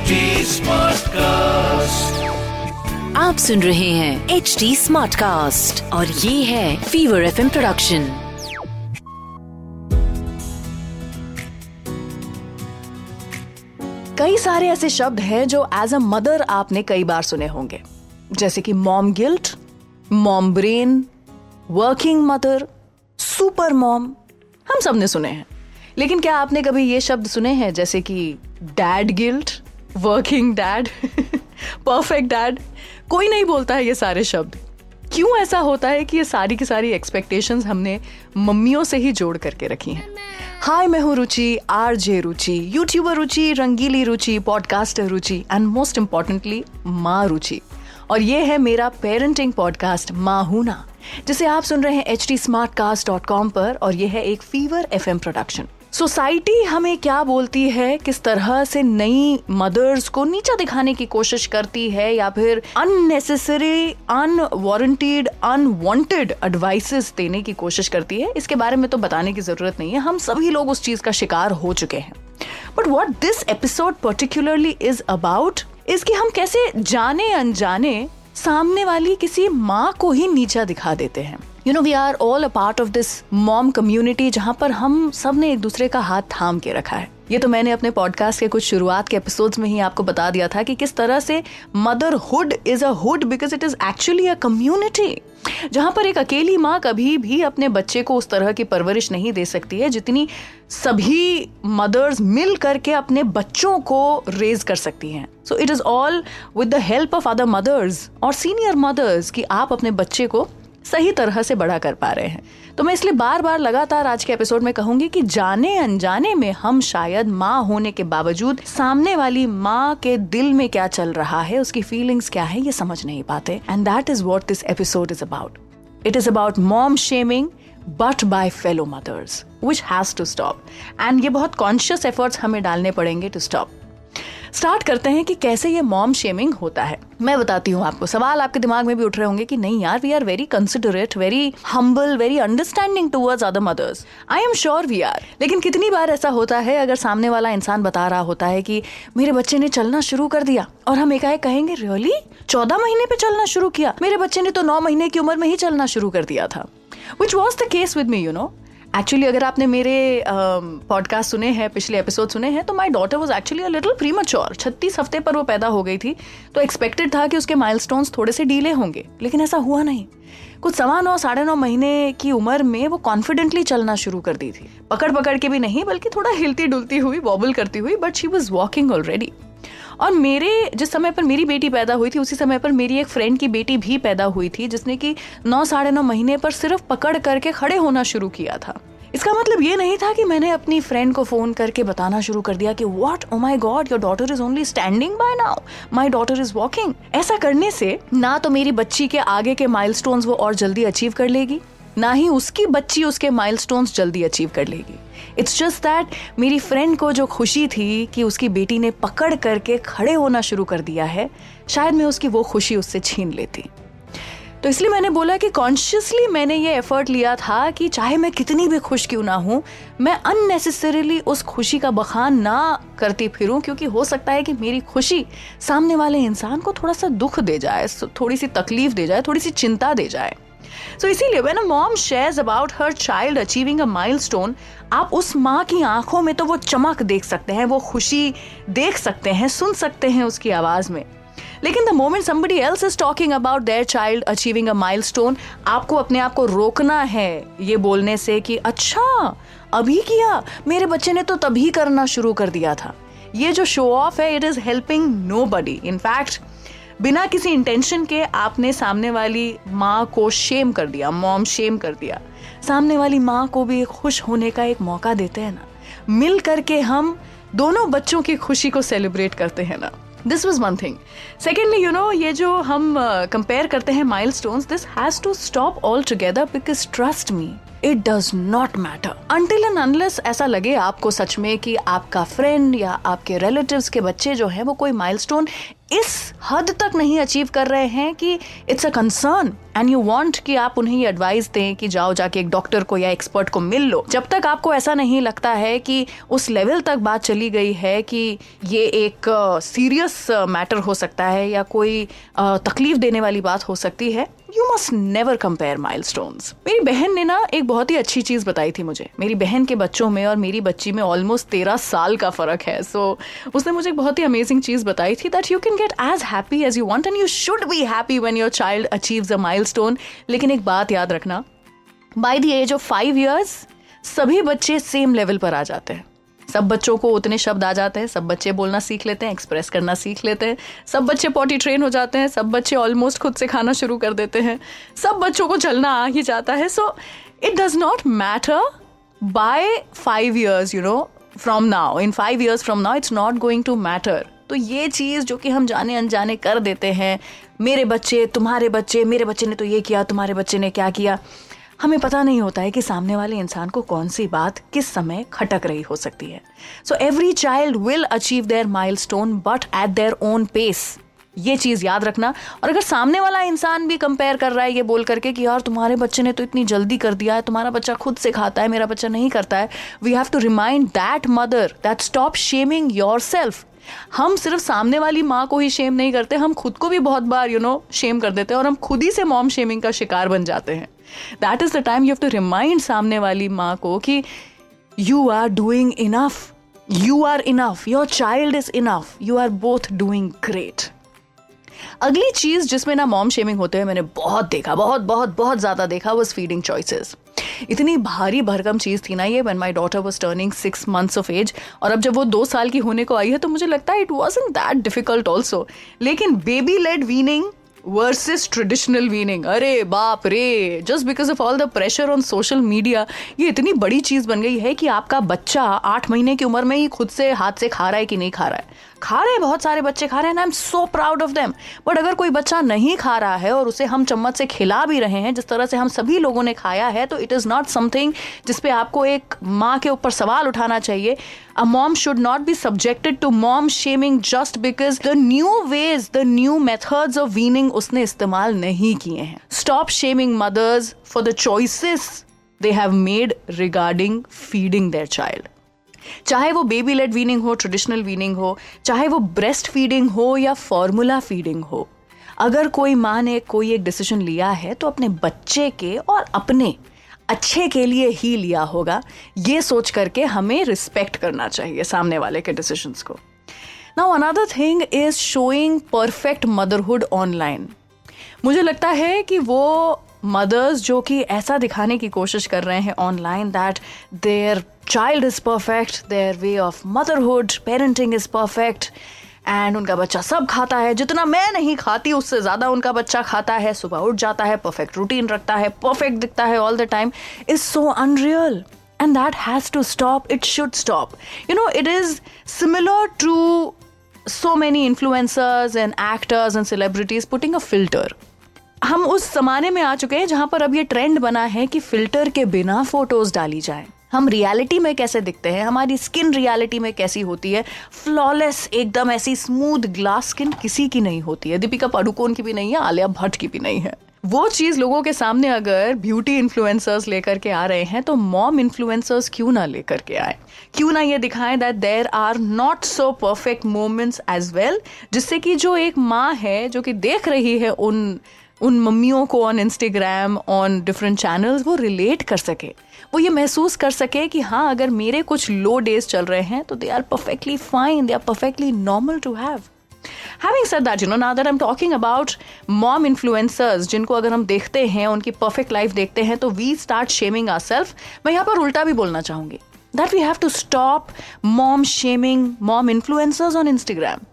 HD Smartcast. आप सुन रहे हैं एच डी स्मार्ट कास्ट और ये है फीवर एफ़ प्रोडक्शन कई सारे ऐसे शब्द हैं जो एज अ मदर आपने कई बार सुने होंगे। जैसे कि mom guilt mom brain working mother super mom हम सबने सुने हैं। लेकिन क्या आपने कभी ये शब्द सुने हैं जैसे कि dad guilt working dad perfect dad कोई नहीं बोलता है ये सारे शब्द। क्यों ऐसा होता है कि ये सारी की सारी एक्सपेक्टेशंस हमने मम्मियों से ही जोड़ करके रखी हैं? हाय मैं हूँ रुचि R J Ruchi YouTuber Ruchi, Rangili Ruchi podcaster Ruchi and most importantly माँ रुचि। और ये है मेरा पेरेंटिंग पॉडकास्ट माँ हूना जिसे आप सुन रहे हैं एच टी पर, और ये है एक फीवर एफएम प्रोडक्शन सोसाइटी हमें क्या बोलती है? किस तरह से नई मदर्स को नीचा दिखाने की कोशिश करती है? या फिर अननेसेसरी अनवारंटेड अनवांटेड एडवाइसेस देने की कोशिश करती है? इसके बारे में तो बताने की ज़रूरत नहीं है। हम सभी लोग उस चीज़ का शिकार हो चुके हैं। But what this episode particularly is about इसकी हम कैसे जाने अनजाने सामने वाली किसी माँ को ही नीचा दिखा देते हैं। You know we are all a part of this mom community जहाँ पर हम सबने एक दूसरे का हाथ थाम के रखा है। ये तो मैंने अपने पॉडकास्ट के कुछ शुरुआत के एपिसोड्स में ही आपको बता दिया था कि किस तरह से motherhood is a hood because it is actually a community जहाँ पर एक अकेली माँ कभी भी अपने बच्चे को उस तरह की परवरिश नहीं दे सकती है, जितनी सभी मदर्स मिल करके अपने बच्चों को रेज कर सकती हैं। So it is all with the help of other mothers और सीनियर मदर्स कि आप अपने बच्चे को सही तरह से बड़ा कर पा रहे हैं। तो मैं इसलिए बार बार लगातार आज के एपिसोड में कहूँगी कि जाने अनजाने में हम शायद माँ होने के बावजूद सामने वाली माँ के दिल में क्या चल रहा है, उसकी फीलिंग्स क्या है, ये समझ नहीं पाते। And that is what this episode is about it is about mom shaming but by fellow mothers which has to stop and ये बहुत कॉन्शियस एफर्ट्स हमें डालने पड़ेंगे टू स्टॉप स्टार्ट करते हैं कि कैसे ये मॉम शेमिंग होता है। मैं बताती हूँ आपको। सवाल आपके दिमाग में भी उठ रहे होंगे कि नहीं यार we are very considerate very humble very understanding towards other mothers I am sure we are लेकिन कितनी बार ऐसा होता है, अगर सामने वाला इंसान बता रहा होता है कि मेरे बच्चे ने चलना शुरू कर दिया, और हम एकाएक कहेंगे रियली चौदह महीने पे चलना शुरू किया? मेरे बच्चे ने तो नौ महीने की उम्र में ही चलना शुरू कर दिया था। Which was the case with me you know actually अगर आपने मेरे पॉडकास्ट um, सुने हैं पिछले एपिसोड सुने हैं तो my daughter was actually a little premature छत्तीस हफ़्ते पर वो पैदा हो गई थी तो एक्सपेक्टेड था कि उसके माइलस्टोन्स थोड़े से डीले होंगे लेकिन ऐसा हुआ नहीं। कुछ सवा नौ साढ़े नौ महीने की उम्र में वो कॉन्फिडेंटली चलना शुरू कर दी थी। पकड़ पकड़ के भी नहीं बल्कि थोड़ा हिलती डुलती हुई वॉबल करती हुई but she was walking already और मेरे, जिस समय पर मेरी बेटी पैदा हुई थी, उसी समय पर मेरी एक फ्रेंड की बेटी भी पैदा हुई थी, जिसने कि नौ, साढ़े नौ महीने पर सिर्फ़ पकड़ करके खड़े होना शुरू किया था। इसका मतलब ये नहीं था कि मैंने अपनी फ्रेंड को फ़ोन करके बताना शुरू कर दिया कि what oh my god your daughter is only standing by now my daughter is walking ऐसा करने से ना तो मेरी बच्ची के आगे के माइलस्टोन्स वो और जल्दी अचीव कर लेगी। ना ही उसकी बच्ची उसके माइलस्टोन्स जल्दी अचीव कर लेगी। इट्स जस्ट दैट मेरी फ्रेंड को जो खुशी थी कि उसकी बेटी ने पकड़ करके खड़े होना शुरू कर दिया है, शायद मैं उसकी वो खुशी उससे छीन लेती। तो इसलिए मैंने बोला कि कॉन्शियसली मैंने ये एफर्ट लिया था कि चाहे मैं कितनी भी खुश क्यों ना हूँ, मैं अननेसेसरीली उस खुशी का बखान ना करती फिरूं, क्योंकि हो सकता है कि मेरी खुशी सामने वाले इंसान को थोड़ा सा दुख दे जाए, थोड़ी सी तकलीफ़ दे जाए, थोड़ी सी चिंता दे जाए। सो so, इसीलिए when a mom shares about her child achieving a milestone आप उस माँ की आँखों में तो वो चमक देख सकते हैं वो खुशी देख सकते हैं सुन सकते हैं उसकी आवाज़ में। लेकिन the moment somebody else is talking about their child achieving a milestone आपको अपने आप को रोकना है ये बोलने से कि अच्छा अभी किया मेरे बच्चे ने तो तभी करना शुरू कर दिया था। ये जो शो ऑफ़ है it is helping nobody in fact बिना किसी इंटेंशन के आपने सामने वाली माँ को शेम कर दिया मॉम शेम कर दिया। सामने वाली माँ को भी खुश होने का एक मौका देते हैं ना। मिल करके हम दोनों बच्चों की खुशी को सेलिब्रेट करते हैं ना। This was one thing secondly you know ये जो हम कंपेयर uh, करते हैं milestone this has to stop altogether because trust me it does not matter until and unless ऐसा लगे आपको सच में कि आपका फ्रेंड या आपके रिलेटिव्स के बच्चे जो है वो कोई माइलस्टोन इस हद तक नहीं अचीव कर रहे हैं कि it's a concern and you want कि आप उन्हें ये एडवाइस दें कि जाओ जाके एक डॉक्टर को या एक्सपर्ट को मिल लो। जब तक आपको ऐसा नहीं लगता है कि उस लेवल तक बात चली गई है कि ये एक सीरियस uh, मैटर uh, हो सकता है या कोई uh, तकलीफ़ देने वाली बात हो सकती है you must never compare mile मेरी बहन ने ना एक बहुत ही अच्छी चीज़ बताई थी मुझे। मेरी बहन के बच्चों में और मेरी बच्ची में ऑलमोस्ट तेरह साल का फ़र्क है। सो so, उसने मुझे एक बहुत ही अमेजिंग चीज़ बताई थी that you can get as happy as you want and you should be happy when your child achieve a mile लेकिन एक बात याद रखना by the age of five years सभी बच्चे सेम लेवल पर आ जाते हैं। सब बच्चों को उतने शब्द आ जाते हैं, सब बच्चे बोलना सीख लेते हैं एक्सप्रेस करना सीख लेते हैं। सब बच्चे पॉटी ट्रेन हो जाते हैं, सब बच्चे ऑलमोस्ट खुद से खाना शुरू कर देते हैं। सब बच्चों को चलना आ ही जाता है। So it does not matter by five years you know from now in five years from now it's not going to matter तो ये चीज़ जो कि हम जाने अनजाने कर देते हैं, मेरे बच्चे, तुम्हारे बच्चे, मेरे बच्चे ने तो ये किया, तुम्हारे बच्चे ने क्या किया? हमें पता नहीं होता है कि सामने वाले इंसान को कौन सी बात किस समय खटक रही हो सकती है। So every child will achieve their milestone but at their own pace ये चीज़ याद रखना। और अगर सामने वाला इंसान भी कंपेयर कर रहा है ये बोल करके कि यार तुम्हारे बच्चे ने तो इतनी जल्दी कर दिया है, तुम्हारा बच्चा खुद से खाता है, मेरा बच्चा नहीं करता है। We have to remind that mother that stop shaming yourself हम सिर्फ़ सामने वाली माँ को ही शेम नहीं करते, हम खुद को भी बहुत बार यू नो शेम कर देते हैं और हम खुद ही से मॉम शेमिंग का शिकार बन जाते हैं। That is the time you have to remind सामने वाली माँ को कि you are doing enough you are enough your child is enough you are both doing great अगली चीज़ जिसमें ना मॉम शेमिंग होते हुए मैंने बहुत देखा, बहुत बहुत बहुत ज़्यादा देखा वॉज़ फीडिंग चॉइसेस इतनी भारी भरकम चीज़ थी ना ये one my daughter was turning six months of age और अब जब वो दो साल की होने को आई है तो मुझे लगता है it was that difficult also लेकिन baby led weaning versus traditional weaning अरे बाप रे just because of all the pressure on social media ये इतनी बड़ी चीज़ बन गई है कि आपका बच्चा आठ महीने की उम्र में ही खुद से हाथ से खा रहा है कि नहीं खा रहा है। खा रहे हैं, बहुत सारे बच्चे खा रहे हैं I am so proud of them but अगर कोई बच्चा नहीं खा रहा है और उसे हम चम्मच से खिला भी रहे हैं, जिस तरह से हम सभी लोगों ने खाया है तो इट इज़ नॉट समथिंग जिसपे आपको एक माँ के ऊपर सवाल उठाना चाहिए। A mom should not be subjected to mom shaming just because the new ways the new methods of weaning उसने इस्तेमाल नहीं किए हैं। Stop shaming mothers for the choices they have made regarding feeding their child चाहे वो baby led weaning हो traditional weaning हो, चाहे वो ब्रेस्ट फीडिंग हो या फॉर्मूला फीडिंग हो, अगर कोई माँ ने कोई एक डिसीज़न लिया है तो अपने बच्चे के और अपने अच्छे के लिए ही लिया होगा। ये सोच करके हमें रिस्पेक्ट करना चाहिए सामने वाले के डिसीजंस को। Now another thing is showing perfect motherhood online मुझे लगता है कि वो मदर्स जो कि ऐसा दिखाने की कोशिश कर रहे हैं online that their child is perfect their way of motherhood parenting is perfect and उनका बच्चा सब खाता है। जितना मैं नहीं खाती, उससे ज़्यादा उनका बच्चा खाता है। सुबह उठ जाता है परफेक्ट रूटीन रखता है परफेक्ट दिखता है all the time is so unreal and that has to stop it should stop you know it is similar to so many influencers and actors and celebrities putting a filter हम उस जमाने में आ चुके हैं जहाँ पर अब ये ट्रेंड बना है कि फ़िल्टर के बिना फ़ोटोज़ डाली जाए। हम रियलिटी में कैसे दिखते हैं? हमारी स्किन रियलिटी में कैसी होती है? फ्लॉलेस एकदम ऐसी स्मूथ ग्लास स्किन किसी की नहीं होती है। दीपिका पाडुकोन की भी नहीं है, आलिया भट्ट की भी नहीं है। वो चीज़ लोगों के सामने अगर ब्यूटी इन्फ्लुएंसर्स लेकर के आ रहे हैं तो मॉम इन्फ्लुएंसर्स क्यों ना लेकर के आए? क्यों ना ये दिखाएँ that there are not so perfect moments as well जिससे कि जो एक माँ है, जो कि देख रही है उन उन मम्मियों को on Instagram on different channels वो रिलेट कर सके। वो ये महसूस कर सके कि हाँ अगर मेरे कुछ लो डेज़ चल रहे हैं तो they are perfectly fine they are perfectly normal to have Having said that, you know, now that I'm talking about mom influencers, जिनको अगर हम देखते हैं उनकी परफेक्ट लाइफ देखते हैं तो we start shaming are self मैं यहाँ पर उल्टा भी बोलना चाहूँगी। That we have to stop mom shaming mom influencers on Instagram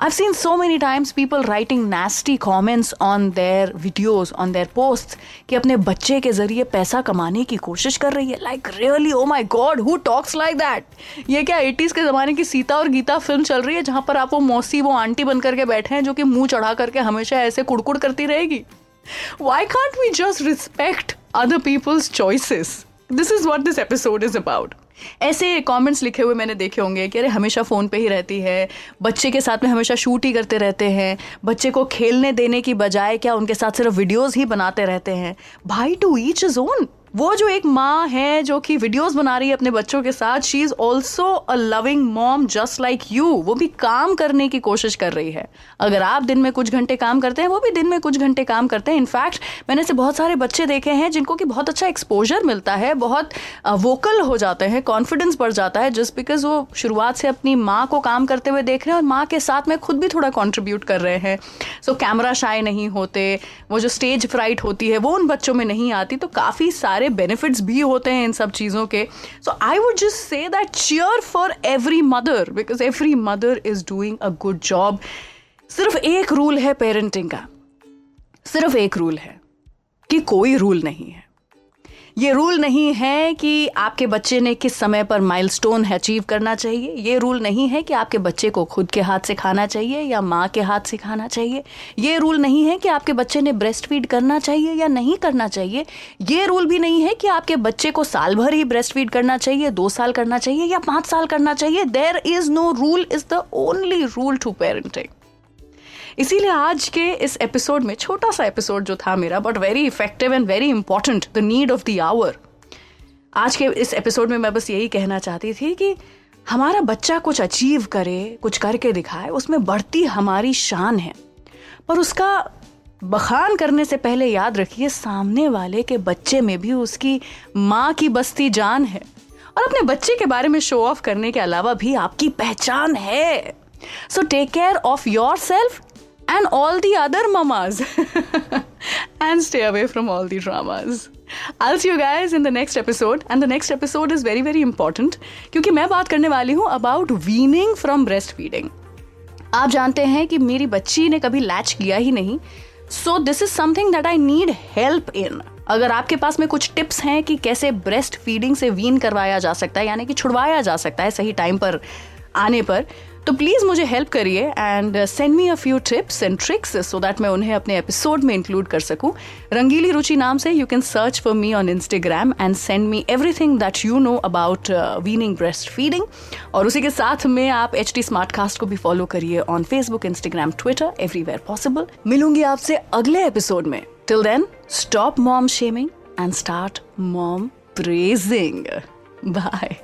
I've seen so many times people writing nasty comments on their videos, on their posts कि अपने बच्चे के ज़रिए पैसा कमाने की कोशिश कर रही है। Like really oh my god who talks like that ये क्या एटीज के ज़माने की सीता और गीता फ़िल्म चल रही है जहाँ पर आप वो मौसी वो आंटी बन करके बैठे हैं जो कि मुँह चढ़ा करके हमेशा ऐसे कुड़कुड़ करती रहेगी? Why can't we just respect other people's choices this is what this episode is about ऐसे कमेंट्स लिखे हुए मैंने देखे होंगे कि अरे हमेशा फ़ोन पे ही रहती है, बच्चे के साथ में हमेशा शूट ही करते रहते हैं, बच्चे को खेलने देने की बजाय क्या उनके साथ सिर्फ़ वीडियोज़ ही बनाते रहते हैं? भाई टू ईच इज़ ओन वो जो एक माँ है जो कि वीडियोस बना रही है अपने बच्चों के साथ she is also a loving mom just like you वो भी काम करने की कोशिश कर रही है। अगर आप दिन में कुछ घंटे काम करते हैं, वो भी दिन में कुछ घंटे काम करते हैं। इनफैक्ट मैंने से बहुत सारे बच्चे देखे हैं जिनको कि बहुत अच्छा एक्सपोजर मिलता है, बहुत वोकल हो जाते हैं कॉन्फिडेंस बढ़ जाता है जस्ट बिकॉज़ वो शुरुआत से अपनी माँ को काम करते हुए देख रहे हैं और माँ के साथ में खुद भी थोड़ा कॉन्ट्रीब्यूट कर रहे हैं। सो कैमरा शाय नहीं होते, वो जो स्टेज फ्राइट होती है, वो उन बच्चों में नहीं आती तो काफ़ी सारे सारे बेनिफिट्स भी होते हैं इन सब चीज़ों के। So I would just say that cheer for every mother because every mother is doing a good job सिर्फ़ एक रूल है पेरेंटिंग का। सिर्फ़ एक रूल है कि कोई रूल नहीं है। ये रूल नहीं है कि आपके बच्चे ने किस समय पर माइलस्टोन अचीव करना चाहिए। ये रूल नहीं है कि आपके बच्चे को खुद के हाथ से खाना चाहिए या माँ के हाथ से खाना चाहिए। ये रूल नहीं है कि आपके बच्चे ने ब्रेस्ट फ़ीड करना चाहिए या नहीं करना चाहिए। ये रूल भी नहीं है कि आपके बच्चे को साल भर ही ब्रेस्ट फ़ीड करना चाहिए, दो साल करना चाहिए या पाँच साल करना चाहिए। There is no rule is the only rule to parenting इसीलिए आज के इस एपिसोड में छोटा सा एपिसोड जो था मेरा but very effective and very important the need of the hour आज के इस एपिसोड में मैं बस यही कहना चाहती थी कि हमारा बच्चा कुछ अचीव करे, कुछ करके दिखाए, उसमें बढ़ती हमारी शान है। पर उसका बखान करने से पहले याद रखिए, सामने वाले के बच्चे में भी उसकी माँ की बस्ती जान है। और अपने बच्चे के बारे में शो ऑफ़ करने के अलावा भी आपकी पहचान है। So take care of yourself and all the other mamas. and stay away from all the dramas. I'll see you guys in the next episode. And the next episode is very, very important क्योंकि मैं बात करने वाली हूँ about weaning from breastfeeding. आप जानते हैं कि मेरी बच्ची ने कभी लैच किया ही नहीं so this is something that I need help in अगर आपके पास में कुछ टिप्स हैं कि कैसे ब्रेस्ट फीडिंग से वीन करवाया जा सकता है यानी कि छुड़वाया जा सकता है सही टाइम पर आने पर तो प्लीज़ मुझे हेल्प करिए and send me a few tips and tricks so that मैं उन्हें अपने एपिसोड में इंक्लूड कर सकूँ. रंगीली रुचि नाम से you can search for me on Instagram and send me everything that you know about weaning breastfeeding और उसी के साथ में आप एच टी कास्ट को भी फॉलो करिए on Facebook Instagram Twitter everywhere possible मिलूँगी आपसे अगले एपिसोड में. Till then stop mom shaming and start mom praising bye